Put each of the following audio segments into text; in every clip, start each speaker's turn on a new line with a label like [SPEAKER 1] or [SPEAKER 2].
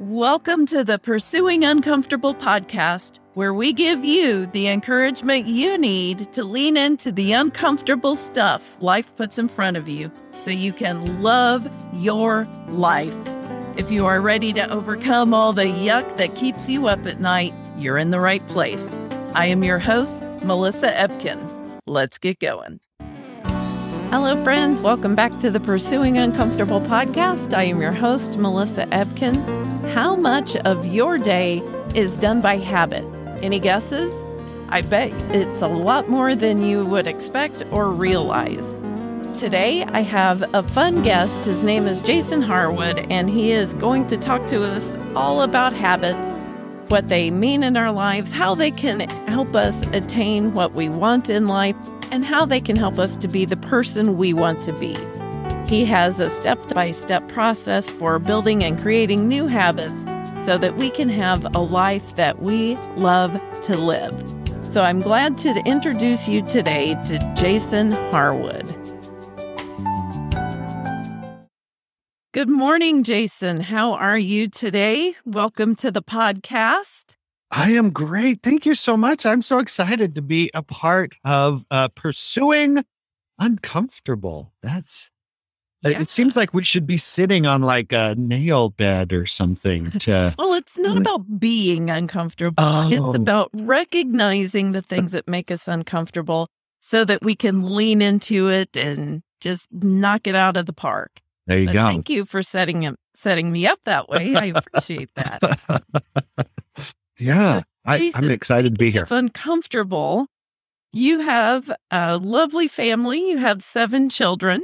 [SPEAKER 1] Welcome to the Pursuing Uncomfortable podcast, where we give you the encouragement you need to lean into the uncomfortable stuff life puts in front of you so you can love your life. If you are ready to overcome all the yuck that keeps you up at night, you're in the right place. I am your host, Melissa Ebken. Let's get going. Hello, friends. Welcome back to the Pursuing Uncomfortable podcast. I am your host, Melissa Ebken. How much of your day is done by habit? Any guesses? I bet it's a lot more than you would expect or realize. Today, I have a fun guest. His name is Jason Harwood, and he is going to talk to us all about habits, what they mean in our lives, how they can help us attain what we want in life, and how they can help us to be the person we want to be. He has a step by step process for building and creating new habits so that we can have a life that we love to live. So I'm glad to introduce you today to Jason Harwood. Good morning, Jason. How are you today? Welcome to the podcast.
[SPEAKER 2] I am great. Thank you so much. I'm so excited to be a part of uh, pursuing uncomfortable. That's Uh, yeah. it seems like we should be sitting on like a nail bed or something to
[SPEAKER 1] Well, it's not about being uncomfortable. Oh. It's about recognizing the uh things that make us uncomfortable so that we can lean into it and just knock it out of the park.
[SPEAKER 2] There you
[SPEAKER 1] but
[SPEAKER 2] go.
[SPEAKER 1] Thank you for setting him setting me up that way. I appreciate that.
[SPEAKER 2] Yeah, I, am excited to be here.
[SPEAKER 1] Uncomfortable. You have a lovely family. You have seven children.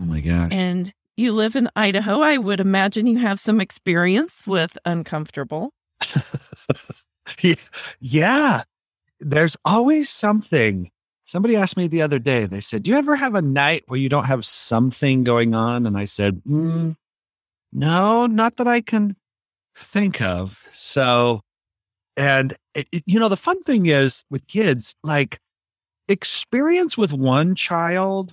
[SPEAKER 2] Oh my gosh.
[SPEAKER 1] And you live in Idaho. I would imagine you have some experience with uncomfortable.
[SPEAKER 2] yeah. There's always something. Somebody asked me the other day, they said, Do you ever have a night where you don't have something going on? And I said, mm, No, not that I can think of. So and, it, it, you know, the fun thing is with kids, like experience with one child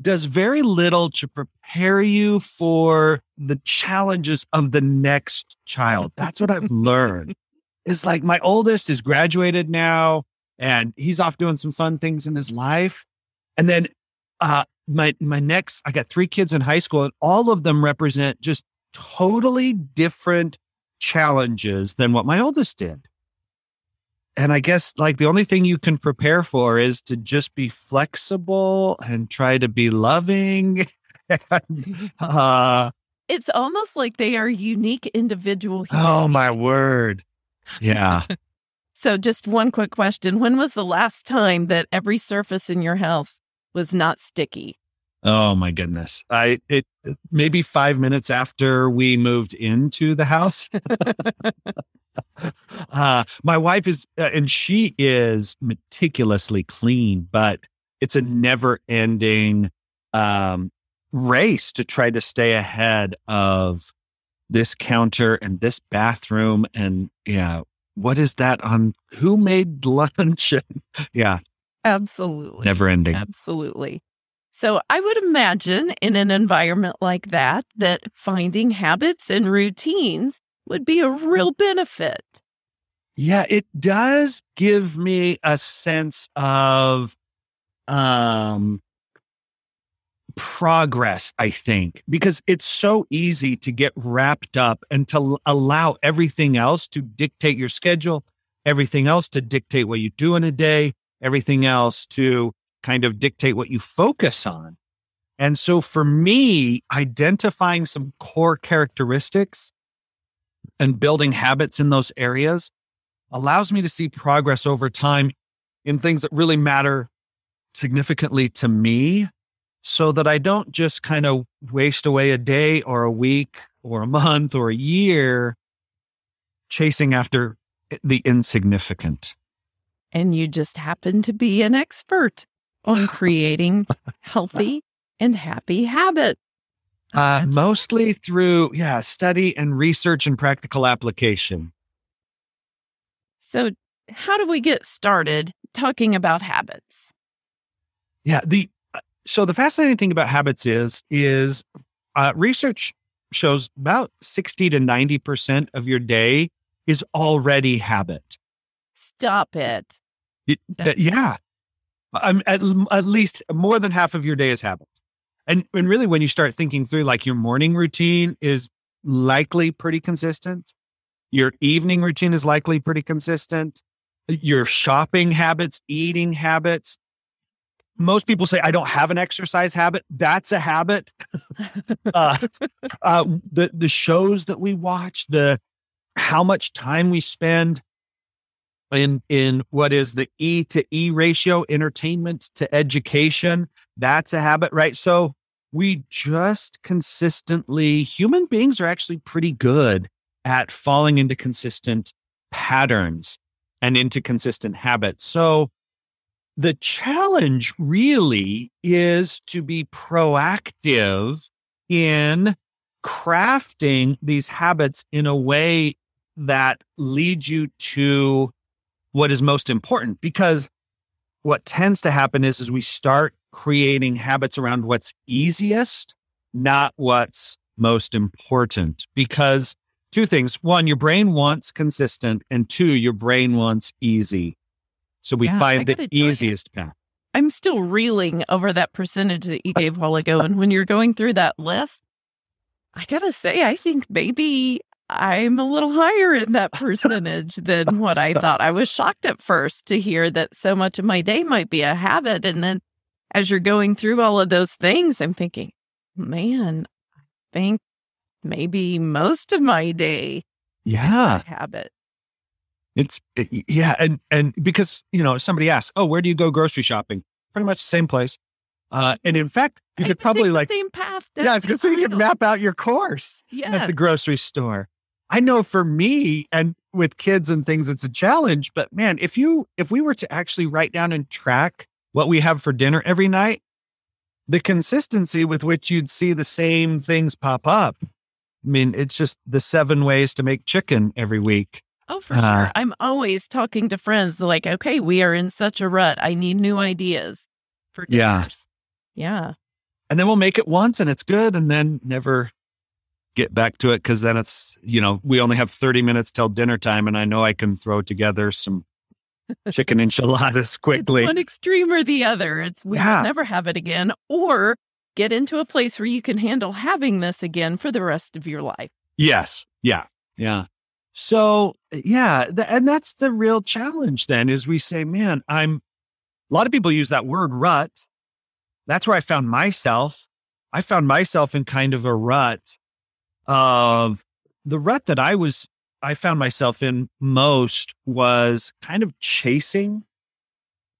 [SPEAKER 2] does very little to prepare you for the challenges of the next child. That's what I've learned. Is like my oldest is graduated now and he's off doing some fun things in his life. And then uh my my next I got three kids in high school and all of them represent just totally different challenges than what my oldest did. And I guess like the only thing you can prepare for is to just be flexible and try to be loving. and,
[SPEAKER 1] uh, it's almost like they are unique individual.
[SPEAKER 2] Oh my word. Yeah.
[SPEAKER 1] so just one quick question. When was the last time that every surface in your house was not sticky?
[SPEAKER 2] Oh my goodness. I it maybe 5 minutes after we moved into the house. Uh my wife is uh, and she is meticulously clean, but it's a never-ending um race to try to stay ahead of this counter and this bathroom and yeah, what is that on who made lunch? yeah.
[SPEAKER 1] Absolutely.
[SPEAKER 2] Never ending.
[SPEAKER 1] Absolutely. So I would imagine in an environment like that, that finding habits and routines would be a real benefit.
[SPEAKER 2] Yeah, it does give me a sense of um progress, I think, because it's so easy to get wrapped up and to allow everything else to dictate your schedule, everything else to dictate what you do in a day, everything else to kind of dictate what you focus on. And so for me, identifying some core characteristics and building habits in those areas allows me to see progress over time in things that really matter significantly to me so that I don't just kind of waste away a day or a week or a month or a year chasing after the insignificant.
[SPEAKER 1] And you just happen to be an expert on creating healthy and happy habits?
[SPEAKER 2] Uh, mostly through, yeah, study and research and practical application.
[SPEAKER 1] So, how do we get started talking about habits?
[SPEAKER 2] Yeah, the uh, so the fascinating thing about habits is is uh, research shows about 60 to 90% of your day is already habit.
[SPEAKER 1] Stop it.
[SPEAKER 2] it uh, yeah. I'm at, at least more than half of your day is habit. And, and really, when you start thinking through, like your morning routine is likely pretty consistent, your evening routine is likely pretty consistent, your shopping habits, eating habits. Most people say, I don't have an exercise habit. That's a habit. uh, uh, the, the shows that we watch, the how much time we spend in in what is the E to E ratio, entertainment to education. That's a habit, right? So we just consistently, human beings are actually pretty good at falling into consistent patterns and into consistent habits. So the challenge really is to be proactive in crafting these habits in a way that leads you to what is most important because what tends to happen is is we start creating habits around what's easiest not what's most important because two things one your brain wants consistent and two your brain wants easy so we yeah, find the easiest path
[SPEAKER 1] i'm still reeling over that percentage that you gave a while ago and when you're going through that list i gotta say i think maybe I'm a little higher in that percentage than what I thought. I was shocked at first to hear that so much of my day might be a habit. And then as you're going through all of those things, I'm thinking, man, I think maybe most of my day
[SPEAKER 2] yeah
[SPEAKER 1] habit
[SPEAKER 2] it's yeah and and because you know somebody asks oh where do you go grocery shopping pretty much the same place uh, and in fact, you could probably like
[SPEAKER 1] same path.
[SPEAKER 2] Yeah, I was gonna you could map out your course yeah. at the grocery store. I know for me and with kids and things, it's a challenge. But man, if you if we were to actually write down and track what we have for dinner every night, the consistency with which you'd see the same things pop up. I mean, it's just the seven ways to make chicken every week.
[SPEAKER 1] Oh, for uh, sure. I'm always talking to friends like, okay, we are in such a rut. I need new ideas for dinners. Yeah. Yeah.
[SPEAKER 2] And then we'll make it once and it's good and then never get back to it because then it's you know we only have 30 minutes till dinner time and i know i can throw together some chicken enchiladas quickly.
[SPEAKER 1] one extreme or the other. It's we yeah. never have it again or get into a place where you can handle having this again for the rest of your life.
[SPEAKER 2] Yes. Yeah. Yeah. So yeah and that's the real challenge then is we say man i'm a lot of people use that word rut. That's where i found myself. I found myself in kind of a rut of the rut that I was, I found myself in most was kind of chasing.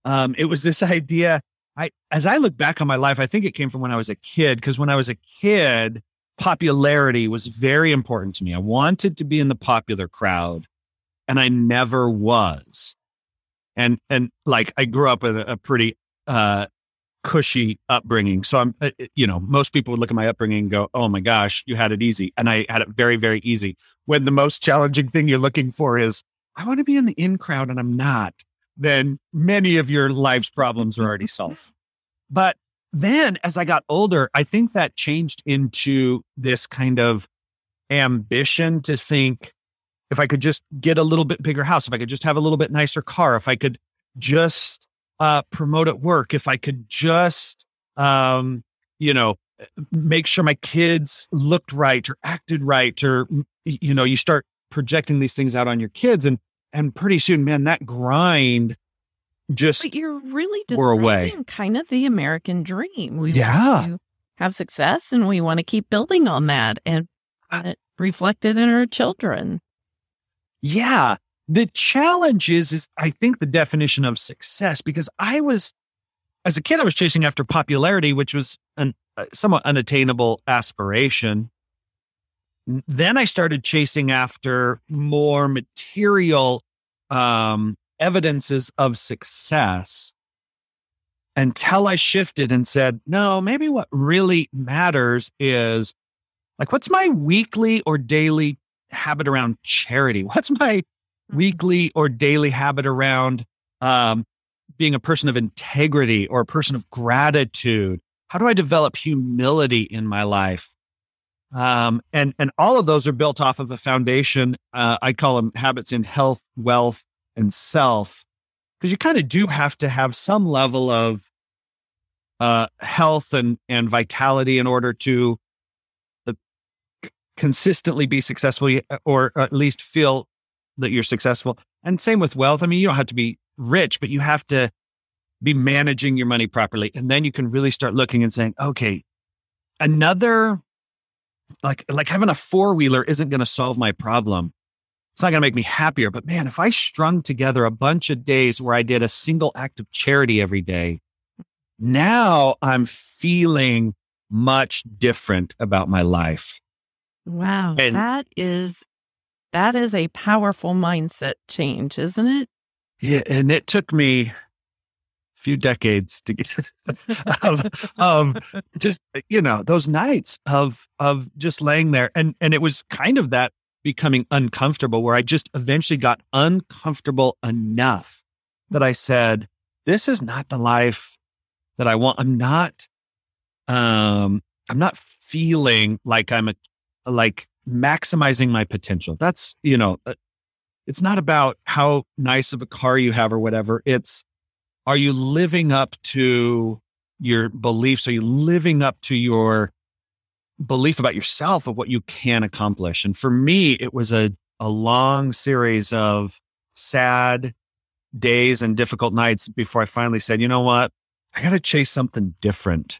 [SPEAKER 2] Um, it was this idea. I, as I look back on my life, I think it came from when I was a kid. Because when I was a kid, popularity was very important to me. I wanted to be in the popular crowd, and I never was. And and like I grew up with a, a pretty uh, cushy upbringing. So I'm, uh, uh, you know, most people would look at my upbringing and go, "Oh my gosh, you had it easy," and I had it very, very easy. When the most challenging thing you're looking for is, "I want to be in the in crowd," and I'm not, then many of your life's problems are already solved. But then, as I got older, I think that changed into this kind of ambition to think, if I could just get a little bit bigger house, if I could just have a little bit nicer car, if I could just uh, promote at work, if I could just, um, you know, make sure my kids looked right or acted right, or you know, you start projecting these things out on your kids, and and pretty soon, man, that grind just
[SPEAKER 1] but you're really we're away. Kind of the American dream.
[SPEAKER 2] We yeah.
[SPEAKER 1] have success, and we want to keep building on that, and it reflected in our children.
[SPEAKER 2] Yeah, the challenge is, is I think the definition of success, because I was, as a kid, I was chasing after popularity, which was an, a somewhat unattainable aspiration. Then I started chasing after more material um, evidences of success until I shifted and said, no, maybe what really matters is like, what's my weekly or daily habit around charity? What's my weekly or daily habit around um, being a person of integrity or a person of gratitude? How do I develop humility in my life? Um, and and all of those are built off of a foundation. Uh, I call them habits in health, wealth, and self, because you kind of do have to have some level of uh, health and and vitality in order to uh, consistently be successful, or at least feel that you're successful. And same with wealth. I mean, you don't have to be rich, but you have to be managing your money properly, and then you can really start looking and saying, okay, another like like having a four wheeler isn't going to solve my problem. It's not going to make me happier. But man, if I strung together a bunch of days where I did a single act of charity every day, now I'm feeling much different about my life.
[SPEAKER 1] Wow, and, that is that is a powerful mindset change, isn't it?
[SPEAKER 2] Yeah, and it took me a few decades to get of, of just you know those nights of of just laying there and and it was kind of that becoming uncomfortable where I just eventually got uncomfortable enough that I said this is not the life that I want I'm not um I'm not feeling like I'm a like maximizing my potential that's you know uh, it's not about how nice of a car you have or whatever it's are you living up to your beliefs? Are you living up to your belief about yourself of what you can accomplish? And for me, it was a, a long series of sad days and difficult nights before I finally said, you know what? I got to chase something different.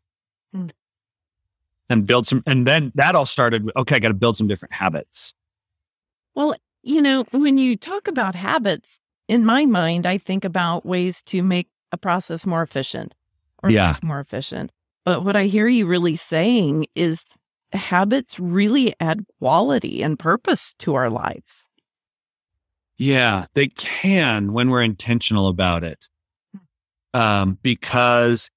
[SPEAKER 2] And build some. And then that all started with, okay, I got to build some different habits.
[SPEAKER 1] Well, you know, when you talk about habits, in my mind, I think about ways to make a process more efficient or
[SPEAKER 2] yeah.
[SPEAKER 1] more efficient. But what I hear you really saying is habits really add quality and purpose to our lives.
[SPEAKER 2] Yeah, they can when we're intentional about it. Um, because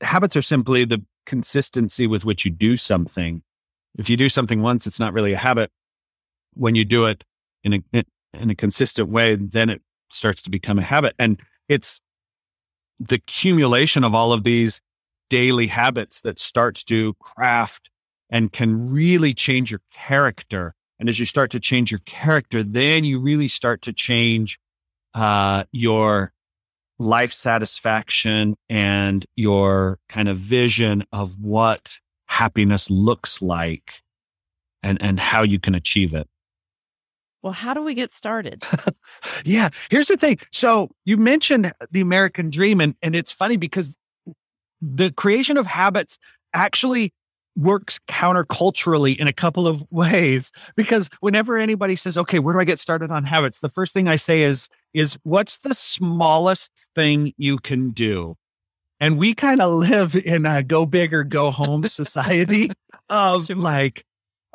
[SPEAKER 2] habits are simply the consistency with which you do something. If you do something once, it's not really a habit. When you do it in a in a consistent way, then it starts to become a habit. And it's the accumulation of all of these daily habits that starts to craft and can really change your character. And as you start to change your character, then you really start to change uh, your life satisfaction and your kind of vision of what happiness looks like and, and how you can achieve it.
[SPEAKER 1] Well, how do we get started?
[SPEAKER 2] yeah, here's the thing. So you mentioned the American dream, and, and it's funny because the creation of habits actually works counterculturally in a couple of ways because whenever anybody says okay where do i get started on habits the first thing i say is is what's the smallest thing you can do and we kind of live in a go big or go home society of like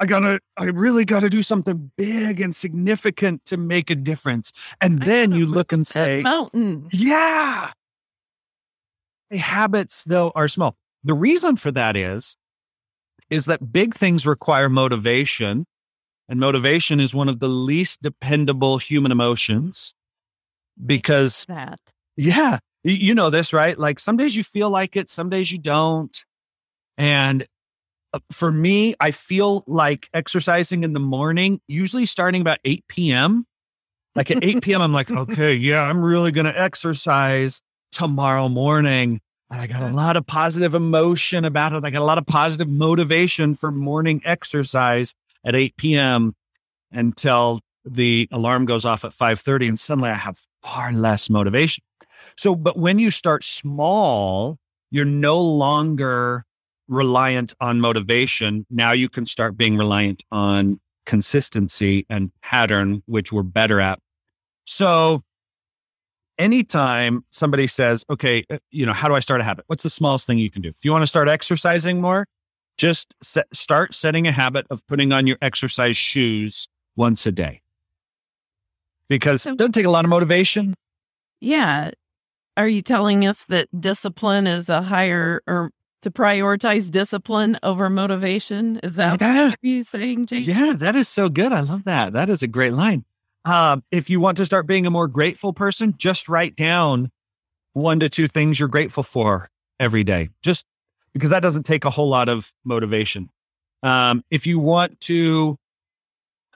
[SPEAKER 2] I gotta, I really gotta do something big and significant to make a difference. And then you look and say,
[SPEAKER 1] mountain.
[SPEAKER 2] Yeah. The habits, though, are small. The reason for that is, is that big things require motivation. And motivation is one of the least dependable human emotions because
[SPEAKER 1] that.
[SPEAKER 2] Yeah. You know this, right? Like some days you feel like it, some days you don't. And uh, for me, I feel like exercising in the morning, usually starting about 8 p.m. Like at 8 p.m., I'm like, okay, yeah, I'm really going to exercise tomorrow morning. I got a lot of positive emotion about it. I got a lot of positive motivation for morning exercise at 8 p.m. until the alarm goes off at 5:30 and suddenly I have far less motivation. So, but when you start small, you're no longer reliant on motivation. Now you can start being reliant on consistency and pattern, which we're better at. So anytime somebody says, okay, uh, you know, how do I start a habit? What's the smallest thing you can do? If you want to start exercising more, just set, start setting a habit of putting on your exercise shoes once a day. Because it doesn't take a lot of motivation.
[SPEAKER 1] Yeah. Are you telling us that discipline is a higher or to prioritize discipline over motivation. Is that yeah. what you're saying, Jake?
[SPEAKER 2] Yeah, that is so good. I love that. That is a great line. Um, if you want to start being a more grateful person, just write down one to two things you're grateful for every day. Just because that doesn't take a whole lot of motivation. Um, if you want to,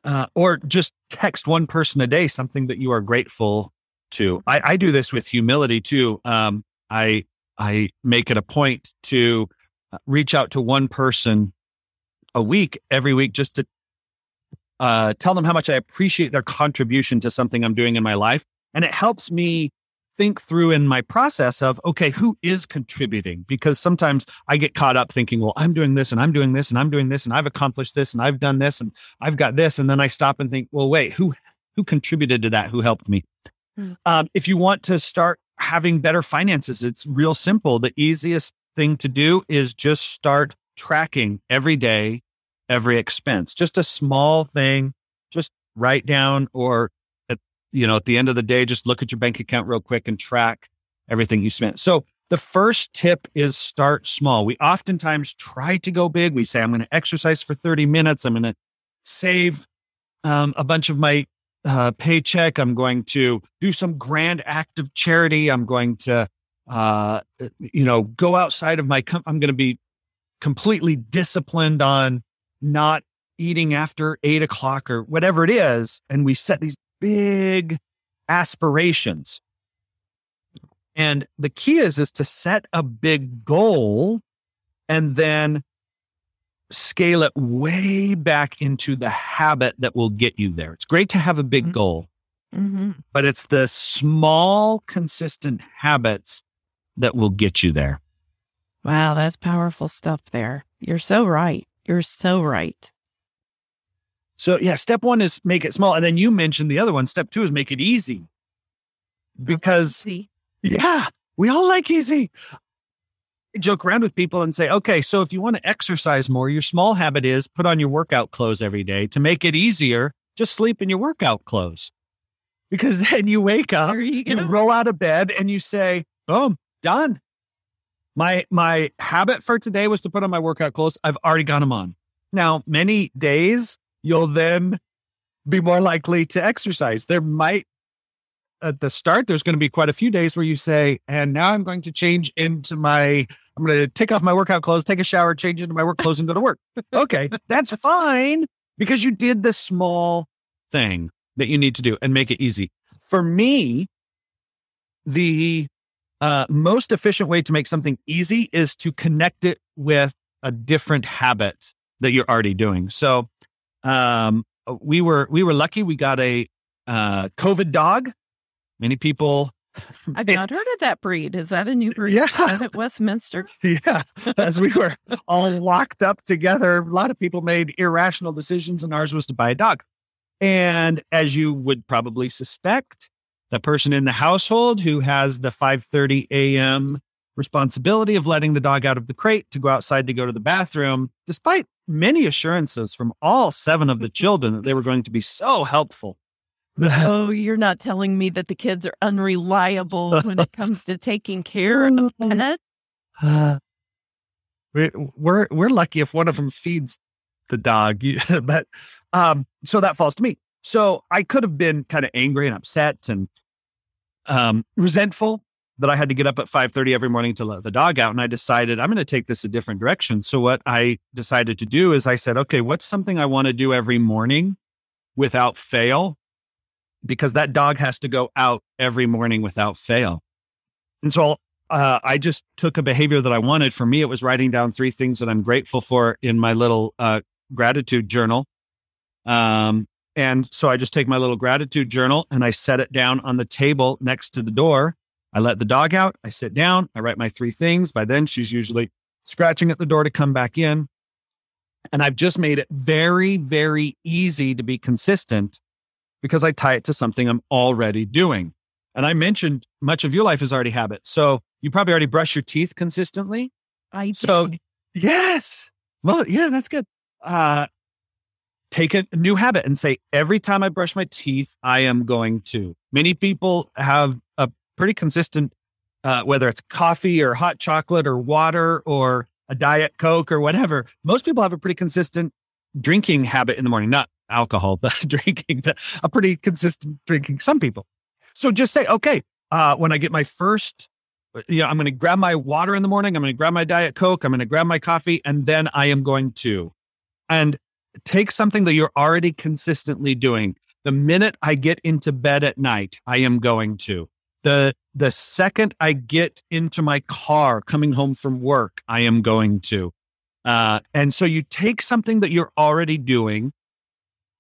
[SPEAKER 2] uh, or just text one person a day something that you are grateful to. I, I do this with humility too. Um, I I make it a point to uh, reach out to one person a week every week just to uh, tell them how much I appreciate their contribution to something I'm doing in my life. And it helps me think through in my process of, okay, who is contributing? Because sometimes I get caught up thinking, well, I'm doing this and I'm doing this and I'm doing this and I've accomplished this and I've done this and I've got this. And then I stop and think, well, wait, who, who contributed to that? Who helped me? Mm. Um, if you want to start having better finances, it's real simple. The easiest thing to do is just start tracking every day, every expense, just a small thing, just write down or at, you know, at the end of the day, just look at your bank account real quick and track everything you spent. So the first tip is start small. We oftentimes try to go big. We say, I'm going to exercise for 30 minutes. I'm going to save um, a bunch of my uh, paycheck. I'm going to do some grand act of charity. I'm going to, uh, you know, go outside of my, com- I'm going to be completely disciplined on not eating after eight o'clock or whatever it is. And we set these big aspirations. And the key is, is to set a big goal and then scale it way back into the habit that will get you there. It's great to have a big mm-hmm. goal, mm-hmm. but it's the small, consistent habits that will get you there.
[SPEAKER 1] Wow, that's powerful stuff there. You're so right. You're so right.
[SPEAKER 2] So, yeah, step one is make it small. And then you mentioned the other one. Step two is make it easy. Because, easy. yeah, we all like easy. I joke around with people and say, okay, so if you want to exercise more, your small habit is put on your workout clothes every day. To make it easier, just sleep in your workout clothes. Because then you wake up, you, you roll out of bed, and you say, boom, done. My my habit for today was to put on my workout clothes. I've already got them on. Now, many days you'll then be more likely to exercise. There might at the start there's going to be quite a few days where you say, "And now I'm going to change into my I'm going to take off my workout clothes, take a shower, change into my work clothes and go to work." okay, that's fine because you did the small thing that you need to do and make it easy. For me, the uh, most efficient way to make something easy is to connect it with a different habit that you're already doing. So, um, we were we were lucky. We got a uh, COVID dog. Many people.
[SPEAKER 1] I've not heard of that breed. Is that a new breed?
[SPEAKER 2] Yeah,
[SPEAKER 1] at Westminster.
[SPEAKER 2] Yeah, as we were all locked up together, a lot of people made irrational decisions, and ours was to buy a dog. And as you would probably suspect, the person in the household who has the 5:30 a.m. responsibility of letting the dog out of the crate to go outside to go to the bathroom, despite many assurances from all seven of the children that they were going to be so helpful.
[SPEAKER 1] oh, you're not telling me that the kids are unreliable when it comes to taking care of pets? Uh,
[SPEAKER 2] we're we're lucky if one of them feeds the dog, but um, so that falls to me. So I could have been kind of angry and upset and um, resentful that I had to get up at 5:30 every morning to let the dog out and I decided I'm going to take this a different direction. So what I decided to do is I said, "Okay, what's something I want to do every morning without fail?" Because that dog has to go out every morning without fail. And so uh, I just took a behavior that I wanted. For me, it was writing down three things that I'm grateful for in my little uh, gratitude journal. Um, and so I just take my little gratitude journal and I set it down on the table next to the door. I let the dog out. I sit down. I write my three things. By then, she's usually scratching at the door to come back in. And I've just made it very, very easy to be consistent because I tie it to something I'm already doing. And I mentioned much of your life is already habit. So you probably already brush your teeth consistently.
[SPEAKER 1] I do.
[SPEAKER 2] So, yes. Well, yeah, that's good. Uh, take a new habit and say, every time I brush my teeth, I am going to. Many people have a pretty consistent, uh, whether it's coffee or hot chocolate or water or a diet Coke or whatever. Most people have a pretty consistent drinking habit in the morning, not alcohol, but drinking, but a pretty consistent drinking. Some people. So just say, okay, uh, when I get my first, you know, I'm going to grab my water in the morning. I'm going to grab my diet Coke. I'm going to grab my coffee and then I am going to and take something that you're already consistently doing. The minute I get into bed at night, I am going to. The the second I get into my car coming home from work, I am going to. Uh, and so you take something that you're already doing,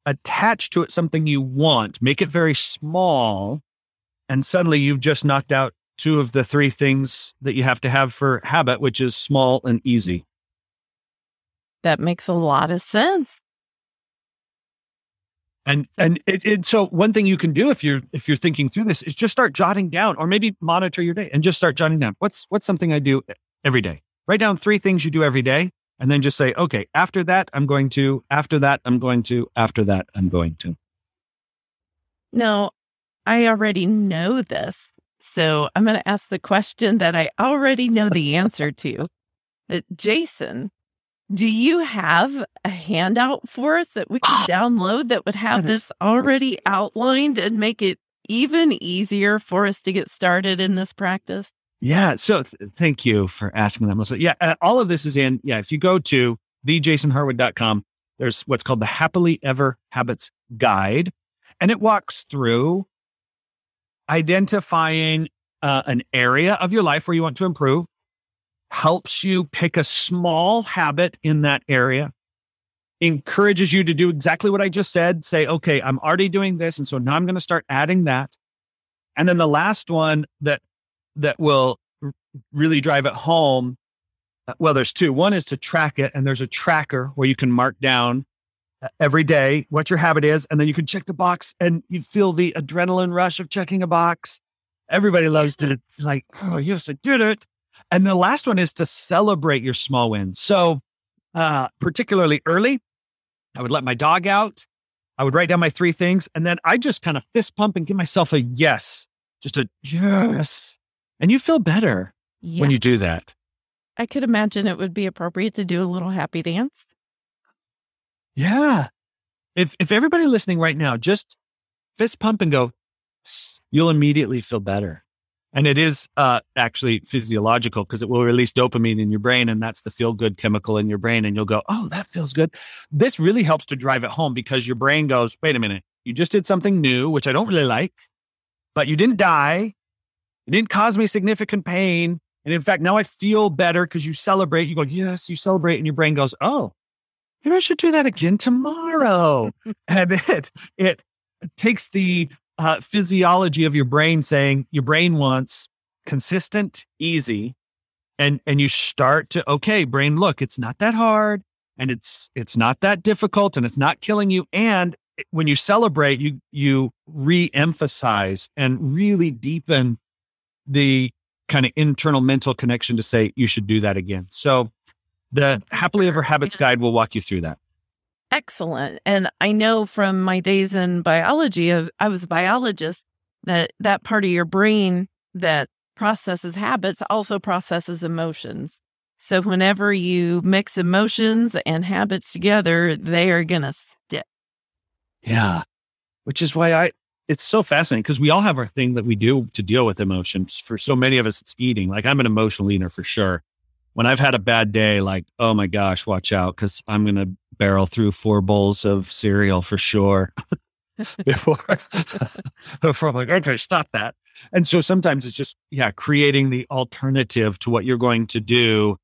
[SPEAKER 2] attach to it something you want, make it very small, and suddenly you've just knocked out two of the three things that you have to have for habit, which is small and easy.
[SPEAKER 1] That makes a lot of sense.
[SPEAKER 2] And and it, it, so one thing you can do if you're if you're thinking through this is just start jotting down, or maybe monitor your day and just start jotting down. What's what's something I do every day? Write down three things you do every day, and then just say, okay, after that I'm going to, after that I'm going to, after that I'm going to.
[SPEAKER 1] No, I already know this, so I'm going to ask the question that I already know the answer to. Uh, Jason, do you have a handout for us that we can download that would have this already outlined and make it even easier for us to get started in this practice?
[SPEAKER 2] Yeah. So th- thank you for asking that, Melissa. Yeah. Uh, all of this is in, yeah. If you go to thejasonharwood.com, there's what's called the Happily Ever Habits Guide, and it walks through identifying uh, an area of your life where you want to improve helps you pick a small habit in that area, encourages you to do exactly what I just said. Say, okay, I'm already doing this. And so now I'm going to start adding that. And then the last one that, that will really drive it home. Uh, well, there's two. One is to track it, and there's a tracker where you can mark down uh, every day what your habit is, and then you can check the box, and you feel the adrenaline rush of checking a box. Everybody loves to like, oh yes, I did it. And the last one is to celebrate your small wins. So, uh, particularly early, I would let my dog out. I would write down my three things, and then I just kind of fist pump and give myself a yes, just a yes. And you feel better yeah. when you do that.
[SPEAKER 1] I could imagine it would be appropriate to do a little happy dance.
[SPEAKER 2] Yeah. If if everybody listening right now just fist pump and go, you'll immediately feel better. And it is uh, actually physiological because it will release dopamine in your brain, and that's the feel good chemical in your brain. And you'll go, Oh, that feels good. This really helps to drive it home because your brain goes, Wait a minute, you just did something new, which I don't really like, but you didn't die. It didn't cause me significant pain. And in fact, now I feel better because you celebrate. You go, Yes, you celebrate. And your brain goes, Oh, maybe I should do that again tomorrow. and it, it takes the uh, physiology of your brain saying your brain wants consistent, easy, and and you start to okay, brain, look, it's not that hard, and it's it's not that difficult, and it's not killing you. And when you celebrate, you you re-emphasize and really deepen the kind of internal mental connection to say you should do that again. So the happily ever habits guide will walk you through that
[SPEAKER 1] excellent. And I know from my days in biology, I was a biologist, that that part of your brain that processes habits also processes emotions. So whenever you mix emotions and habits together, they are going to stick.
[SPEAKER 2] Yeah. Which is why I, it's so fascinating because we all have our thing that we do to deal with emotions. For so many of us, it's eating. Like I'm an emotional eater for sure. When I've had a bad day, like, oh my gosh, watch out because I'm going to barrel through four bowls of cereal for sure before before I'm like, okay, stop that. And so sometimes it's just, yeah, creating the alternative to what you're going to do,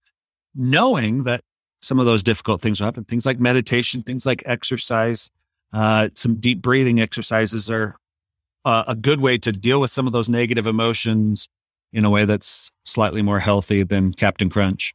[SPEAKER 2] knowing that some of those difficult things will happen. Things like meditation, things like exercise, uh, some deep breathing exercises are uh, a good way to deal with some of those negative emotions in a way that's slightly more healthy than Captain Crunch.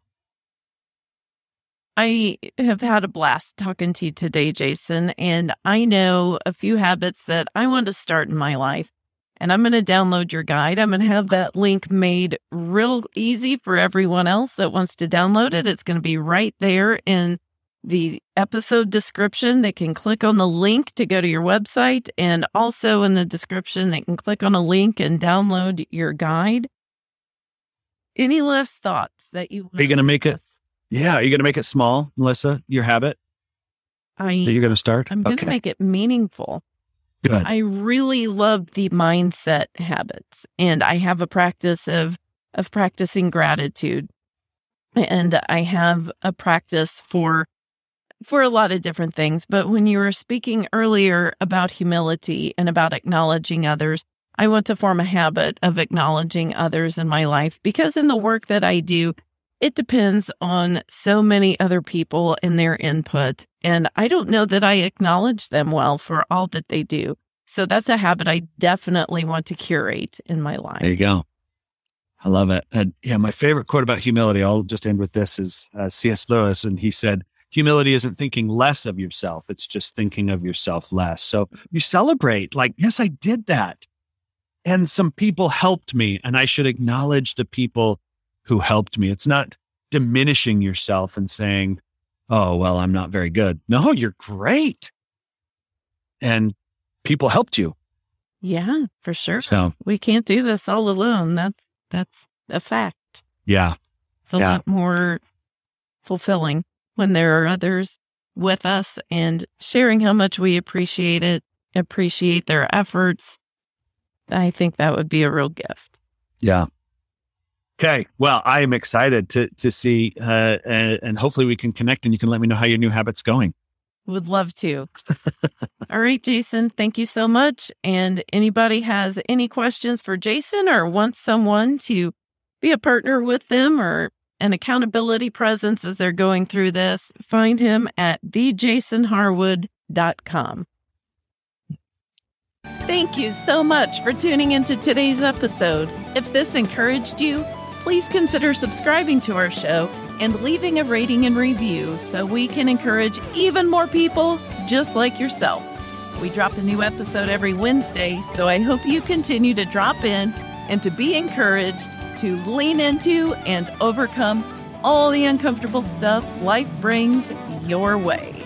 [SPEAKER 1] I have had a blast talking to you today, Jason, and I know a few habits that I want to start in my life. And I'm going to download your guide. I'm going to have that link made real easy for everyone else that wants to download it. It's going to be right there in the episode description. They can click on the link to go to your website. And also in the description, they can click on a link and download your guide. Any last thoughts that you
[SPEAKER 2] are you going to make it? Yeah. Are you going to make it small, Melissa, your habit?
[SPEAKER 1] I,
[SPEAKER 2] you're going to start?
[SPEAKER 1] I'm going to make it meaningful.
[SPEAKER 2] Good.
[SPEAKER 1] I really love the mindset habits and I have a practice of, of practicing gratitude. And I have a practice for for a lot of different things. But when you were speaking earlier about humility and about acknowledging others, I want to form a habit of acknowledging others in my life because in the work that I do, it depends on so many other people and their input. And I don't know that I acknowledge them well for all that they do. So that's a habit I definitely want to curate in my life.
[SPEAKER 2] There you go. I love it. And yeah, my favorite quote about humility, I'll just end with this, is uh, C.S. Lewis. And he said, Humility isn't thinking less of yourself, it's just thinking of yourself less. So you celebrate, like, yes, I did that. And some people helped me, and I should acknowledge the people who helped me. It's not diminishing yourself and saying, oh, well, I'm not very good. No, you're great. And people helped you.
[SPEAKER 1] Yeah, for sure.
[SPEAKER 2] So
[SPEAKER 1] we can't do this all alone. That's that's a fact.
[SPEAKER 2] Yeah.
[SPEAKER 1] It's a
[SPEAKER 2] Yeah.
[SPEAKER 1] lot more fulfilling when there are others with us and sharing how much we appreciate it, appreciate their efforts. I think that would be a real gift.
[SPEAKER 2] Yeah. Okay. Well, I am excited to to see, uh, uh, and hopefully we can connect, and you can let me know how your new habit's going.
[SPEAKER 1] Would love to. All right, Jason, thank you so much. And anybody has any questions for Jason or wants someone to be a partner with them or an accountability presence as they're going through this, find him at thejasonharwood.com. Thank you so much for tuning into today's episode. If this encouraged you, please consider subscribing to our show and leaving a rating and review so we can encourage even more people just like yourself. We drop a new episode every Wednesday, so I hope you continue to drop in and to be encouraged to lean into and overcome all the uncomfortable stuff life brings your way.